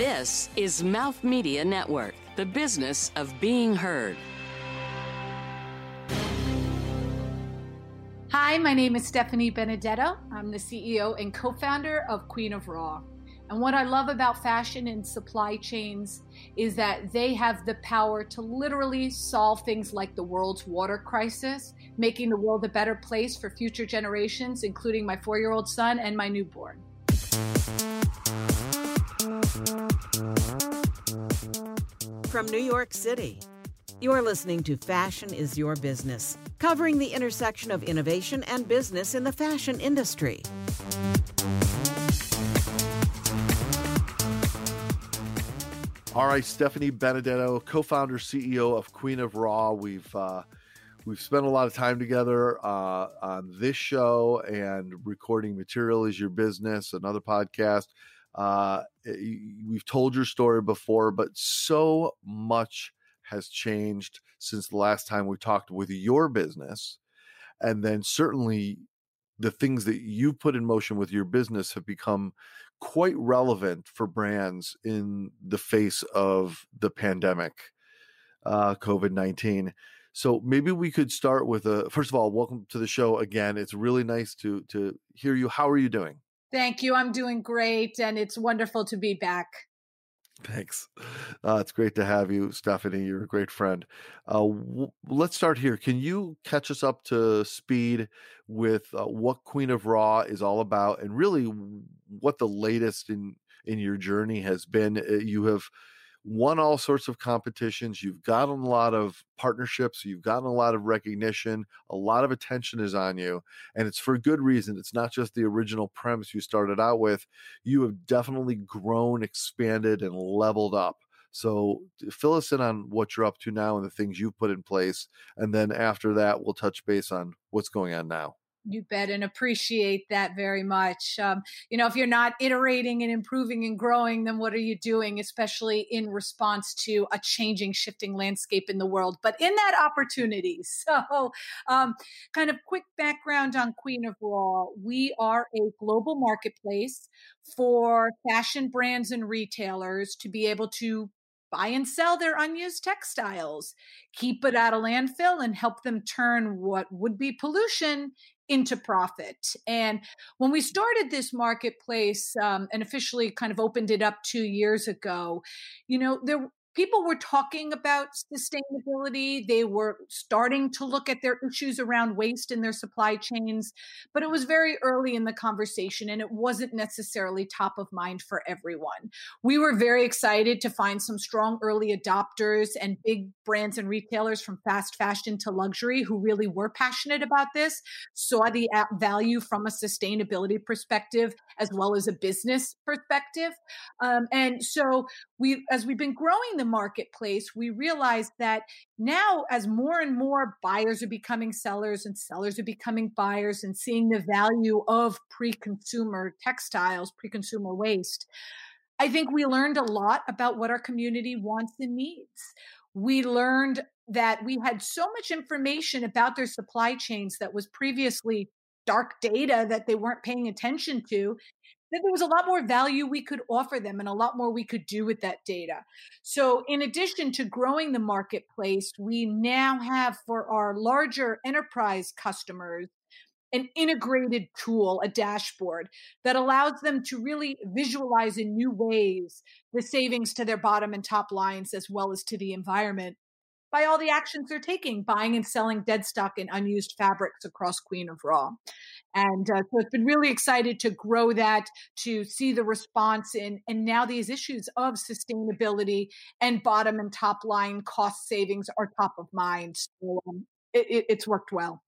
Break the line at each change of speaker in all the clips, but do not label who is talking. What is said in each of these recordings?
This is Mouth Media Network, the business of being heard.
Hi, my name is Stephanie Benedetto. I'm the CEO and co founder of Queen of Raw. And what I love about fashion and supply chains is that they have the power to literally solve things like the world's water crisis, making the world a better place for future generations, including my four year old son and my newborn.
From New York City, you're listening to Fashion is Your Business, covering the intersection of innovation and business in the fashion industry.
All right, Stephanie Benedetto, co-founder, CEO of Queen of Raw. We've uh, we've spent a lot of time together uh, on this show and recording material is your business, another podcast. Uh, we've told your story before, but so much has changed since the last time we talked with your business, and then certainly the things that you've put in motion with your business have become quite relevant for brands in the face of the pandemic, uh, COVID 19. So maybe we could start with a first of all, welcome to the show again. It's really nice to to hear you. How are you doing?
Thank you. I'm doing great, and it's wonderful to be back.
Thanks. Uh, it's great to have you, Stephanie. You're a great friend. Uh, w- let's start here. Can you catch us up to speed with uh, what Queen of Raw is all about, and really what the latest in in your journey has been? Uh, you have won all sorts of competitions. You've gotten a lot of partnerships. You've gotten a lot of recognition. A lot of attention is on you. And it's for good reason. It's not just the original premise you started out with. You have definitely grown, expanded, and leveled up. So fill us in on what you're up to now and the things you've put in place. And then after that, we'll touch base on what's going on now.
You bet and appreciate that very much. Um, you know, if you're not iterating and improving and growing, then what are you doing, especially in response to a changing, shifting landscape in the world? But in that opportunity. So, um, kind of quick background on Queen of Raw. We are a global marketplace for fashion brands and retailers to be able to buy and sell their unused textiles, keep it out of landfill, and help them turn what would be pollution into profit. And when we started this marketplace um, and officially kind of opened it up two years ago, you know, there people were talking about sustainability. They were starting to look at their issues around waste in their supply chains, but it was very early in the conversation and it wasn't necessarily top of mind for everyone. We were very excited to find some strong early adopters and big brands and retailers from fast fashion to luxury who really were passionate about this, saw the value from a sustainability perspective as well as a business perspective. Um, and so we, as we've been growing the marketplace, we realized that now, as more and more buyers are becoming sellers and sellers are becoming buyers and seeing the value of pre consumer textiles, pre consumer waste, I think we learned a lot about what our community wants and needs. We learned that we had so much information about their supply chains that was previously dark data that they weren't paying attention to there was a lot more value we could offer them and a lot more we could do with that data. So, in addition to growing the marketplace, we now have for our larger enterprise customers an integrated tool, a dashboard that allows them to really visualize in new ways the savings to their bottom and top lines as well as to the environment by all the actions they're taking, buying and selling dead stock and unused fabrics across Queen of Raw. And uh, so it's been really excited to grow that, to see the response in, and now these issues of sustainability and bottom and top line cost savings are top of mind. So um, it, it's worked well.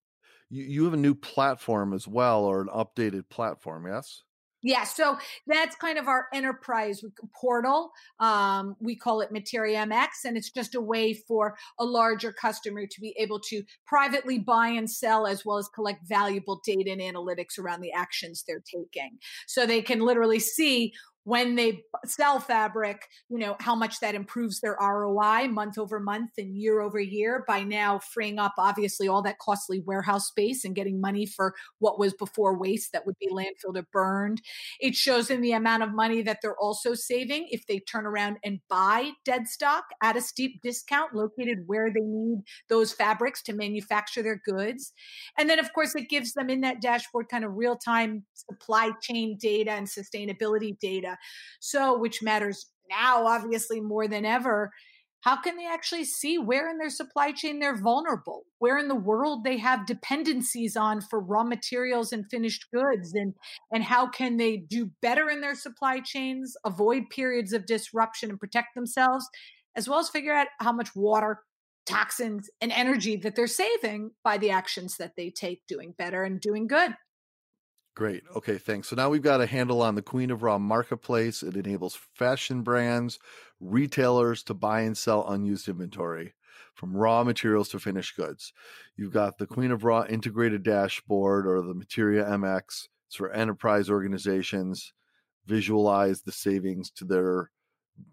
You, you have a new platform as well, or an updated platform, yes?
Yeah, so that's kind of our enterprise portal. Um, we call it Materia MX, and it's just a way for a larger customer to be able to privately buy and sell as well as collect valuable data and analytics around the actions they're taking. So they can literally see when they sell fabric, you know, how much that improves their ROI month over month and year over year by now freeing up obviously all that costly warehouse space and getting money for what was before waste that would be landfilled or burned. It shows in the amount of money that they're also saving if they turn around and buy dead stock at a steep discount located where they need those fabrics to manufacture their goods. And then, of course, it gives them in that dashboard kind of real time supply chain data and sustainability data so, which matters now, obviously, more than ever. How can they actually see where in their supply chain they're vulnerable? Where in the world they have dependencies on for raw materials and finished goods? And, and how can they do better in their supply chains, avoid periods of disruption and protect themselves, as well as figure out how much water, toxins, and energy that they're saving by the actions that they take doing better and doing good?
Great. Okay, thanks. So now we've got a handle on the Queen of Raw marketplace. It enables fashion brands, retailers to buy and sell unused inventory from raw materials to finished goods. You've got the Queen of Raw integrated dashboard or the Materia MX. It's for enterprise organizations visualize the savings to their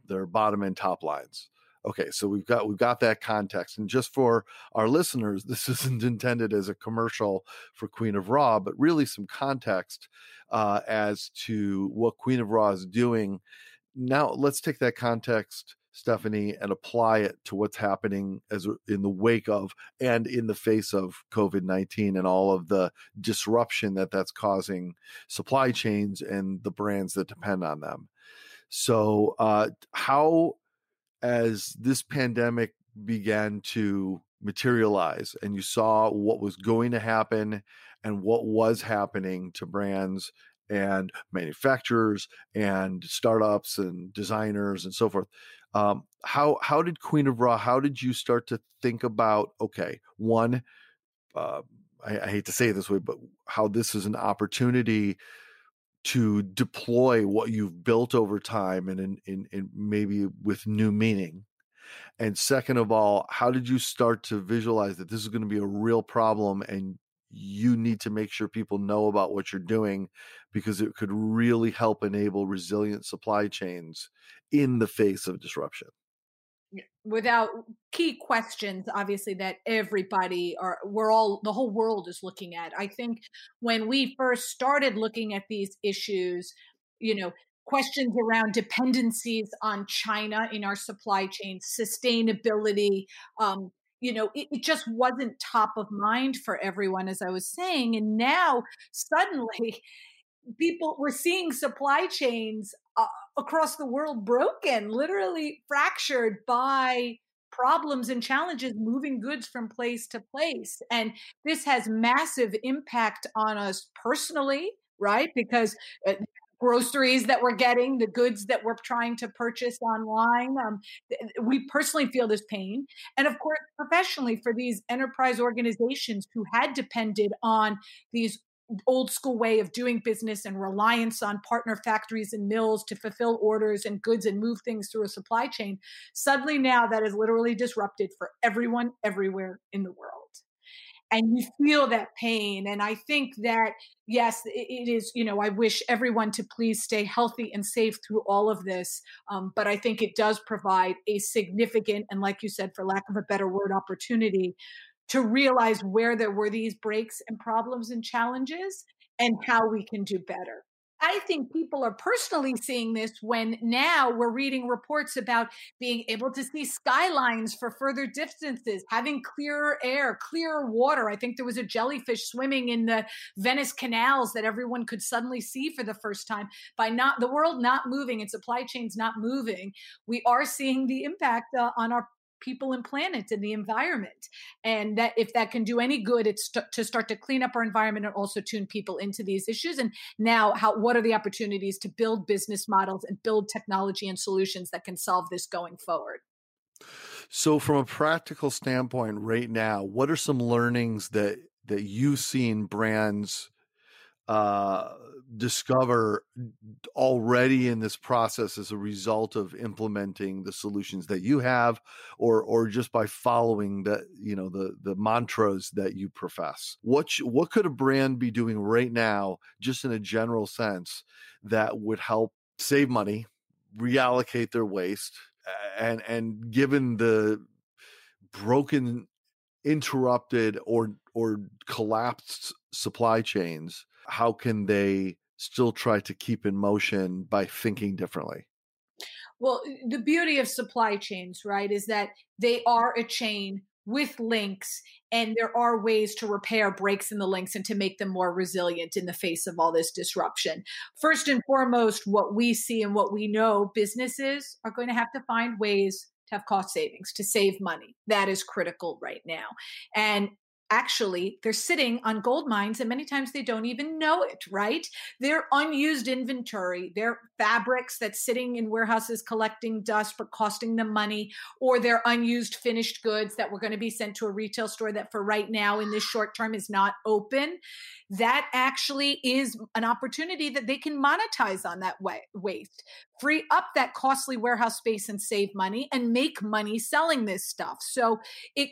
their bottom and top lines. Okay, so we've got we've got that context, and just for our listeners, this isn't intended as a commercial for Queen of Raw, but really some context uh, as to what Queen of Raw is doing. Now, let's take that context, Stephanie, and apply it to what's happening as in the wake of and in the face of COVID nineteen and all of the disruption that that's causing supply chains and the brands that depend on them. So, uh, how as this pandemic began to materialize and you saw what was going to happen and what was happening to brands and manufacturers and startups and designers and so forth um, how how did queen of raw how did you start to think about okay one uh, I, I hate to say it this way but how this is an opportunity to deploy what you've built over time and in, in, in, maybe with new meaning. And second of all how did you start to visualize that this is going to be a real problem and you need to make sure people know about what you're doing because it could really help enable resilient supply chains in the face of disruption
without key questions obviously that everybody or we're all the whole world is looking at. I think when we first started looking at these issues you know questions around dependencies on china in our supply chain sustainability um, you know it, it, just wasn't top of mind for everyone as i was saying and now suddenly people we're seeing supply chains uh, across the world broken, literally fractured by problems and challenges moving goods from place to place. And this has massive impact on us personally, right? Because uh, groceries that we're getting, the goods that we're trying to purchase online. Um, we personally feel this pain. And of course, professionally, for these enterprise organizations who had depended on these old school way of doing business and reliance on partner factories and mills to fulfill orders and goods and move things through a supply chain. Suddenly, now that is literally disrupted for everyone everywhere in the world. And you feel that pain. And I think that, yes, it is, you know, I wish everyone to please stay healthy and safe through all of this. Um, but I think it does provide a significant, and like you said, for lack of a better word, opportunity to realize where there were these breaks and problems and challenges and how we can do better. I think people are personally seeing this when now we're reading reports about being able to see skylines for further distances, having clearer air, clearer water. I think there was a jellyfish swimming in the Venice canals that everyone could suddenly see for the first time by not the world not moving and supply chains not moving. We are seeing the impact uh, on our people and planet and the environment. And that if that can do any good it's to, to start to clean up our environment and also tune people into these issues. And now how what are the opportunities to build business models and build technology and solutions that can solve this going forward?
So from a practical standpoint right now what are some learnings that that you've seen brands uh, discover already in this process as a result of implementing the solutions that you have or or just by following the you know the the mantras that you profess? What sh- what could a brand be doing right now just in a general sense that would help save money, reallocate their waste, and and given the broken, interrupted, or or collapsed supply chains, how can they still try to keep in motion by thinking differently?
Well, eh, the beauty of supply chains, right, is that they mm. are a chain with links and there are ways to repair breaks in the links and to make them more resilient in the face of all this disruption. First and foremost, what we see and what we know businesses are going to have to find ways to have cost savings, to save money. That is critical right now. And actually they're sitting on gold mines and many times they don't even know it right? They're unused inventory. They're fabrics that's sitting in warehouses collecting dust but costing them money or they're unused finished goods that were going to be sent to a retail store that for right now in this short term is not open. That actually is an opportunity that they can monetize on that waste. Free up that costly warehouse space and save money and make money selling this stuff. So it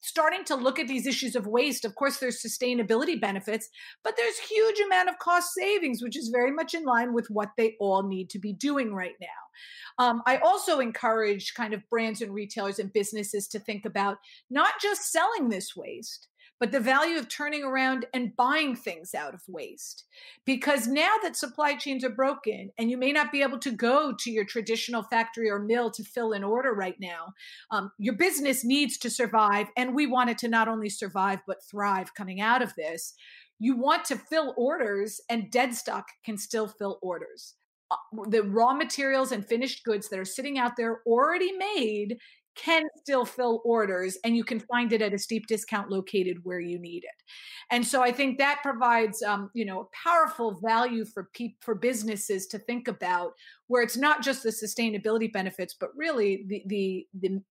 starting to look at these issues of waste of course there's sustainability benefits but there's huge amount of cost savings which is very much in line with what they all need to be doing right now. Um, i also encourage kind of brands and retailers and businesses to think about not just selling this waste but the value of turning around and buying things out of waste. Because now that supply chains are broken and you may not be able to go to your traditional factory or mill to fill an order right now, um, your business needs to survive. And we want it to not only survive, but thrive coming out of this. You want to fill orders, and dead stock can still fill orders uh, the raw materials and finished goods that are sitting out there already made can still fill orders and you can find it at a steep discount located where you need it. And so i think that provides um, you know a powerful value for pe- for businesses to think about where it's not just the sustainability benefits but really the the the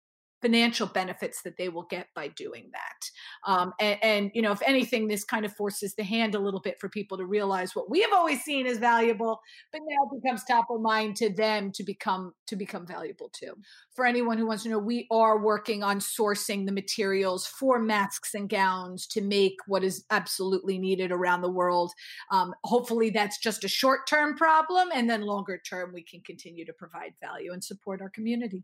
financial benefits that they will get by doing that. Um, and, and, you know, if anything, this kind of forces the hand a little bit for people to realize what we have always seen as valuable, but now becomes top of mind to them to become to become valuable too. For anyone who wants to know, we are working on sourcing the materials for masks and gowns to make what is absolutely needed around the world. Um, hopefully, that's just a short term problem, and then longer term, we can continue to provide value and support our community.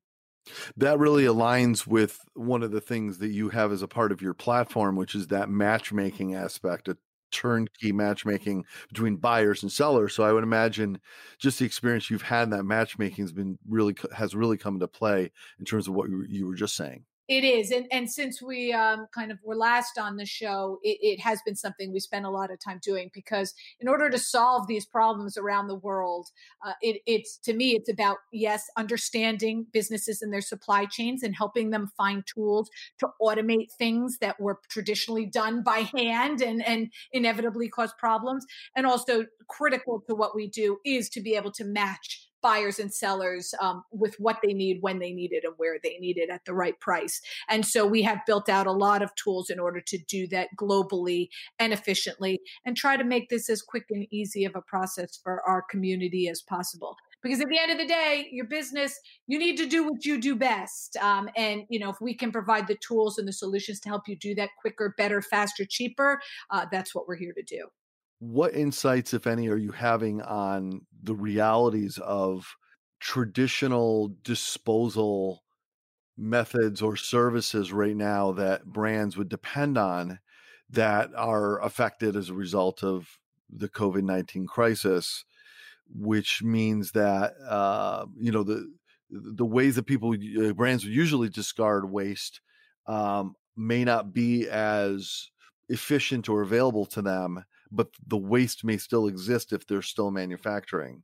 That really aligns with one of the things that you have as a part of your platform, which is that matchmaking aspect, a turnkey matchmaking between buyers and sellers. So I would imagine just the experience you've had in that matchmaking has been really has really come into play in terms of what you were just saying.
It is, and and since we um, kind of were last on the show, it, it, has been something we spent a lot of time doing because in order to solve these problems around the world, uh, it, it's to me it's about yes, understanding businesses and their supply chains and helping them find tools to automate things that were traditionally done by hand and and inevitably cause problems, and also critical to what we do is to be able to match buyers and sellers um, with what they need when they need it and where they need it at the right price. And so we have built out a lot of tools in order to do that globally and efficiently and try to make this as quick and easy of a process for our community as possible because at the end of the day your business you need to do what you do best um, and you know if we can provide the tools and the solutions to help you do that quicker better faster cheaper uh, that's what we're here to do
what insights, if any, are you having on the realities of traditional disposal methods or services right now that brands would depend on that are affected as a result of the COVID 19 crisis, which means that, uh, you know, the the ways that people uh, brands would usually discard waste um, may not be as efficient or available to them but the waste may still exist if they're still manufacturing.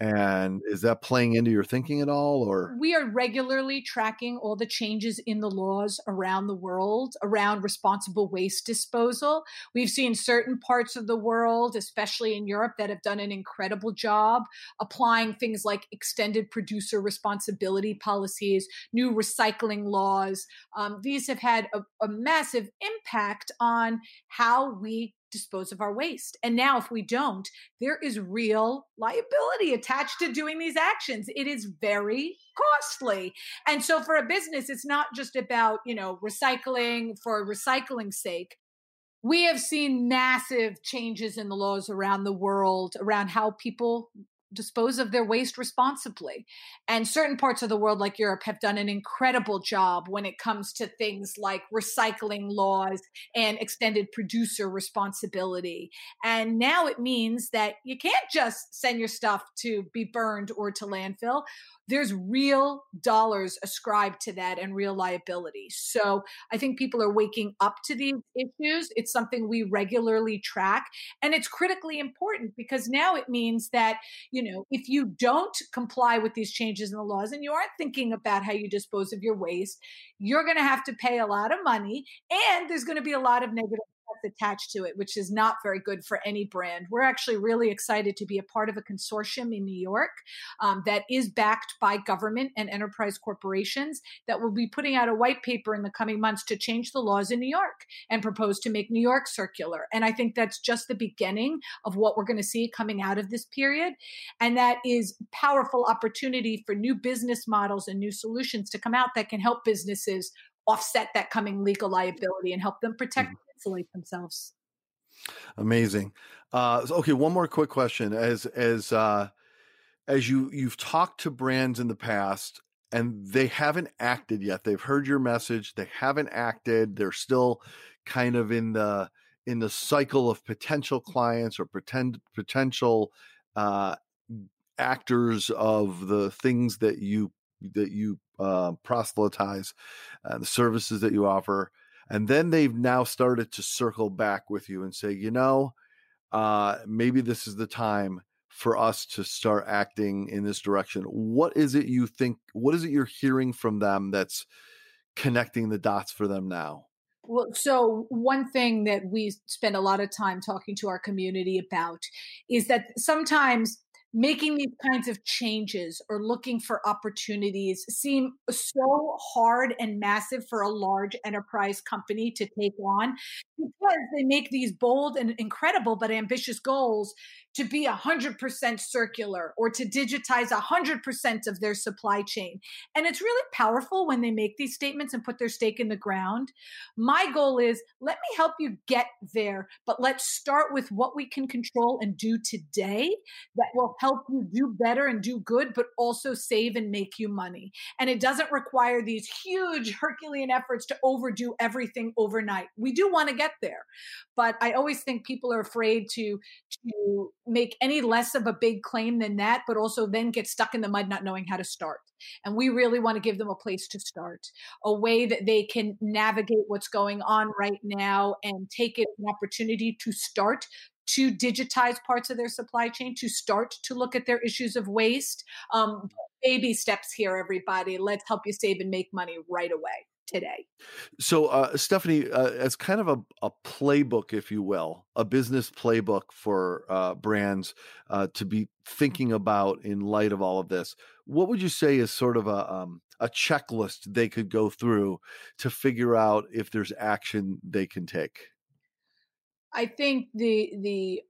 And is that playing into your thinking at all or
We are regularly tracking all the changes in the laws around the world around responsible waste disposal. We've seen certain parts of the world, especially in Europe that have done an incredible job applying things like extended producer responsibility policies, new recycling laws. Um, these have had a, a massive impact on how we dispose of our waste. And now, if we don't, there is real liability attached to doing these actions. It is very costly. And so, for a business, it's not just about, you know, recycling for recycling's sake. We have seen massive changes in the laws around the world around how people dispose of their waste responsibly. And certain parts of the world, like Europe, have done an incredible job when it comes to things like recycling laws and extended producer responsibility. And now it means that you can't just send your stuff to be burned or to landfill there's real dollars ascribed to that and real liability. So I think people are waking up to these issues. It's something we regularly track and it's critically important because now it means that, you know, if you don't comply with these changes in the laws and you aren't thinking about how you dispose of your waste, you're going to have to pay a lot of money and there's going to be a lot of negative attached to it, which is not very good for any brand. We're actually really excited to be a part of a consortium in New York um, that is backed by government and enterprise corporations that will be putting out a white paper in the coming months to change the laws in New York and propose to make New York circular. And I think that's just the beginning of what we're going to see coming out of this period. And that is powerful opportunity for new business models and new solutions to come out that can help businesses offset that coming legal liability and help them protect mm-hmm isolate themselves.
Amazing. Uh, okay, one more quick question. As as uh, as you you've talked to brands in the past and they haven't acted yet. They've heard your message. They haven't acted. They're still kind of in the in the cycle of potential clients or pretend potential uh, actors of the things that you that you uh, proselytize, uh, the services that you offer. And then they've now started to circle back with you and say, you know, uh, maybe this is the time for us to start acting in this direction. What is it you think? What is it you're hearing from them that's connecting the dots for them now?
Well, so one thing that we spend a lot of time talking to our community about is that sometimes making these kinds of changes or looking for opportunities seem so hard and massive for a large enterprise company to take on because they make these bold and incredible but ambitious goals to be 100% circular or to digitize 100% of their supply chain. And it's really powerful when they make these statements and put their stake in the ground. My goal is let me help you get there, but let's start with what we can control and do today that will help you do better and do good, but also save and make you money. And it doesn't require these huge Herculean efforts to overdo everything overnight. We do want to get there, but I always think people are afraid to, to make any less of a big claim than that, but also then get stuck in the mud not knowing how to start. And we really want to give them a place to start, a way that they can navigate what's going on right now and take it an opportunity to start to digitize parts of their supply chain, to start to look at their issues of waste. Um, baby steps here, everybody. Let's help you save and make money right away today.
So, uh, Stephanie, uh, as kind of a, a, playbook, if you will, a business playbook for uh, brands uh, to be thinking about in light of all of this, what would you say is sort of a um, a checklist they could go through to figure out if there's action they can take?
I think the the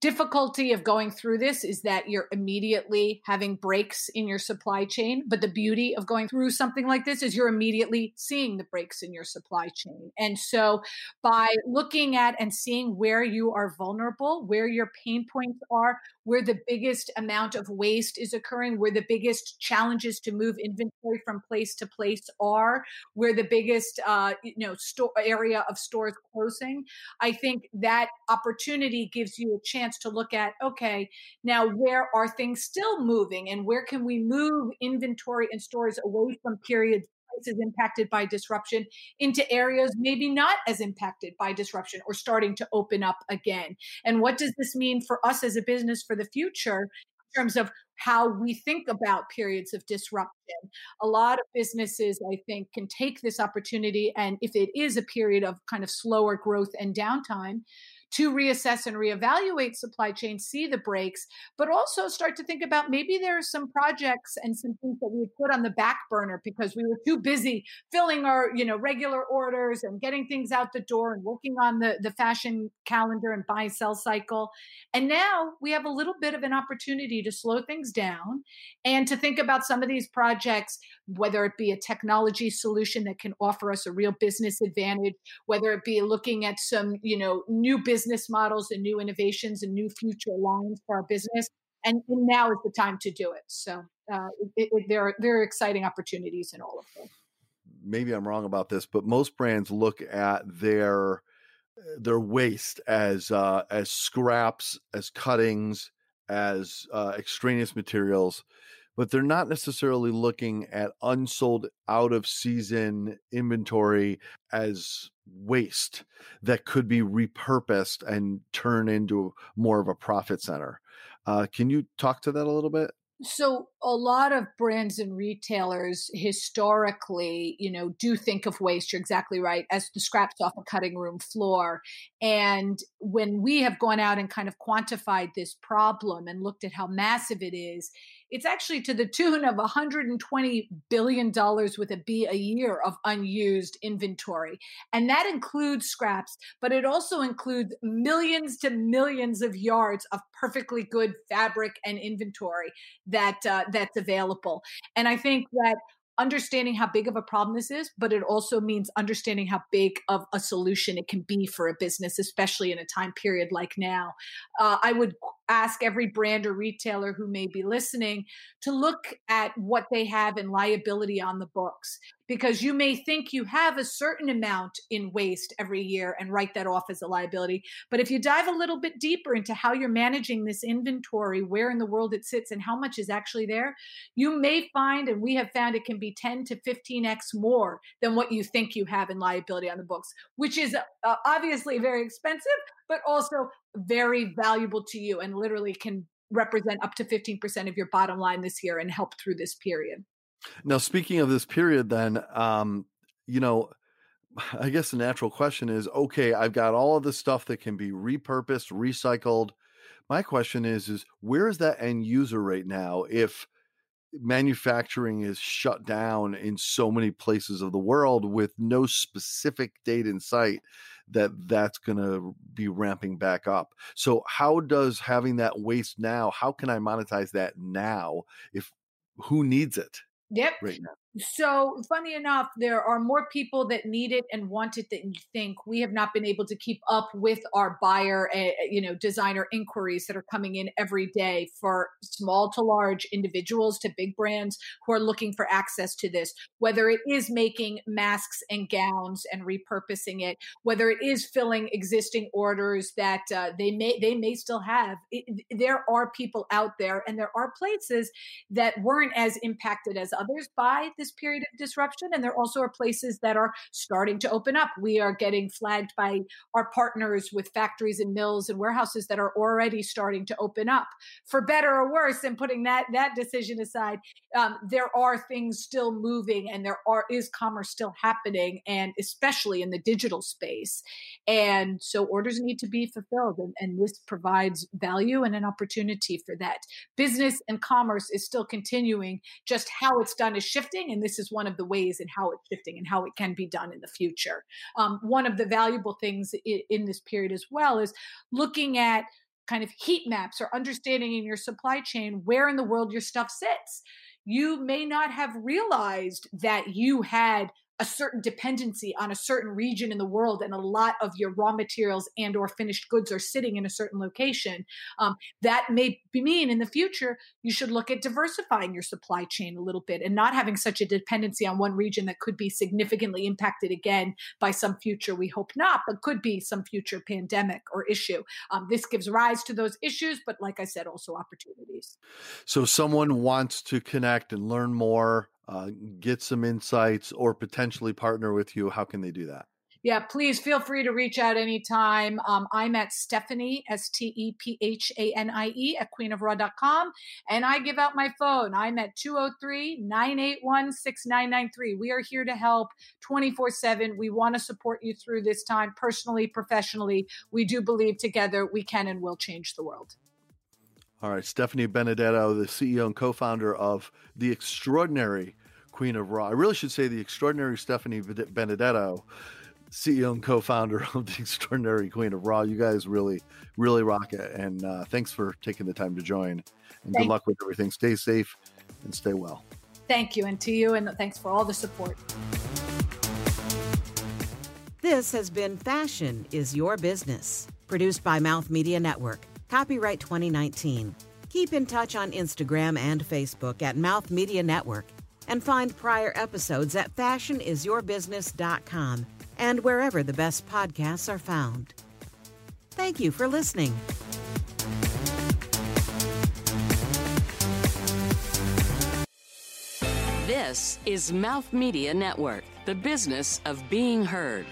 difficulty of going through this is that you're immediately having breaks in your supply chain but the beauty of going through something like this is you're immediately seeing the breaks in your supply chain. And so by looking at and seeing where you are vulnerable where your pain points are where the biggest amount of waste is occurring where the biggest challenges to move inventory from place to place are where the biggest uh, you know store area of stores closing i think that opportunity gives you a chance to look at okay, now where are things still moving and where can we move inventory and stores away from periods places impacted by disruption into areas maybe not as impacted by disruption or starting to open up again. And what does this mean for us as a business for the future in terms of how we think about periods of disruption. A lot of businesses, I think, can take this opportunity. And if it is a period of kind of slower growth and downtime, to reassess and reevaluate supply chain, see the breaks, but also start to think about maybe there are some projects and some things that we put on the back burner because we were too busy filling our, you know, regular orders and getting things out the door and working on the, the fashion calendar and buy sell cycle. And now we have a little bit of an opportunity to slow things down and to think about some of these projects, whether it be a technology solution that can offer us a real business advantage, whether it be looking at some, you know, new business business models and new innovations and new future lines for our business and, and now is the time to do it. So uh, it, it, there are are exciting opportunities in all of them.
Maybe I'm wrong about this, but most brands look at their their waste as uh, as scraps, as cuttings, as uh, extraneous materials, but they're not necessarily looking at unsold out of season inventory as waste that could be repurposed and turn into more of a profit center. Uh, can you talk to that a little bit?
So a lot of brands and retailers historically, you know, do think of waste, you're exactly right, as the scraps off a cutting room floor. And when we have gone out and kind of quantified this problem and looked at how massive it is, it's actually to the tune of 120 billion dollars with a B a year of unused inventory. And that includes scraps, but it also includes millions to millions of yards of perfectly good fabric and inventory that uh, that's available. And I think that understanding how big of a problem this is, but it also means understanding how big of a solution it can be for a business, especially in a time period like now. Uh, I would ask every brand or retailer who may be listening to look at what they have in liability on the books because you may think you have a certain amount in waste every year and write that off as a liability. But if you dive a little bit deeper into how you're managing this inventory, where in the world it sits, and how much is actually there, you may find, and we have found it can be 10 to 15x more than what you think you have in liability on the books, which is uh, obviously very expensive, but also very valuable to you and literally can represent up to 15% of your bottom line this year and help through this period.
Now, speaking of this period, then, um, you know, I guess the natural question is okay, I've got all of the stuff that can be repurposed, recycled. My question is, is where is that end user right now if manufacturing is shut down in so many places of the world with no specific date in sight that that's going to be ramping back up. So how does having that waste now, how can I monetize that now if who needs it?
Yep.
Right now.
So, funny enough, there are more people that need it and want it than you think. We have not been able to keep up with our buyer, uh, you know, designer inquiries that are coming in every day for small to large individuals to big brands who are looking for access to this. Whether it is making masks and gowns and repurposing it, whether it is filling existing orders that uh, they may they may still have. It, there are people out there, and there are places that weren't as impacted as others by this this period of disruption. And there also are places that are starting to open up. We are getting flagged by our partners with factories and mills and warehouses that are already starting to open up. For better or worse, and putting that that decision aside, um, there are things still moving, and there are is commerce still happening, and especially in the digital space. And so orders need to be fulfilled, and, and this provides value and an opportunity for that. Business and commerce is still continuing. Just how it's done is shifting and this is one of the ways in how it's shifting and how it can be done in the future. Um, one of the valuable things in, in this period as well is looking at kind of heat maps or understanding in your supply chain where in the world your stuff sits. You may not have realized that you had a certain dependency on a certain region in the world and a lot of your raw materials and or finished goods are sitting in a certain location. Um, that may mean in the future you should look at diversifying your supply chain a little bit and not having such a dependency on one region that could be significantly impacted again by some future we hope not but could be some future pandemic or issue. Um, this gives rise to those issues but like i said also opportunities.
So someone wants to connect and learn more uh, get some insights or potentially partner with you, how can they do that?
Yeah, please feel free to reach out anytime. Um, I'm at Stephanie, S T E P H A N I E, at queenofraw.com. And I give out my phone. I'm at 203 981 6993. We are here to help 24 7. We want to support you through this time, personally, professionally. We do believe together we can and will change the world.
All right, Stephanie Benedetto, the CEO and co-founder of the extraordinary Queen of Raw. I really should say the extraordinary Stephanie Benedetto, CEO and co-founder of the extraordinary Queen of Raw. You guys really, really rock it, and uh, thanks for taking the time to join. And Thank good luck with everything. Stay safe and stay well.
Thank you, and to you, and thanks for all the support.
This has been Fashion is Your Business, produced by Mouth Media Network. Copyright 2019. Keep in touch on Instagram and Facebook at Mouth Media Network and find prior episodes at fashionisyourbusiness.com and wherever the best podcasts are found. Thank you for listening.
This is Mouth Media Network, the business of being heard.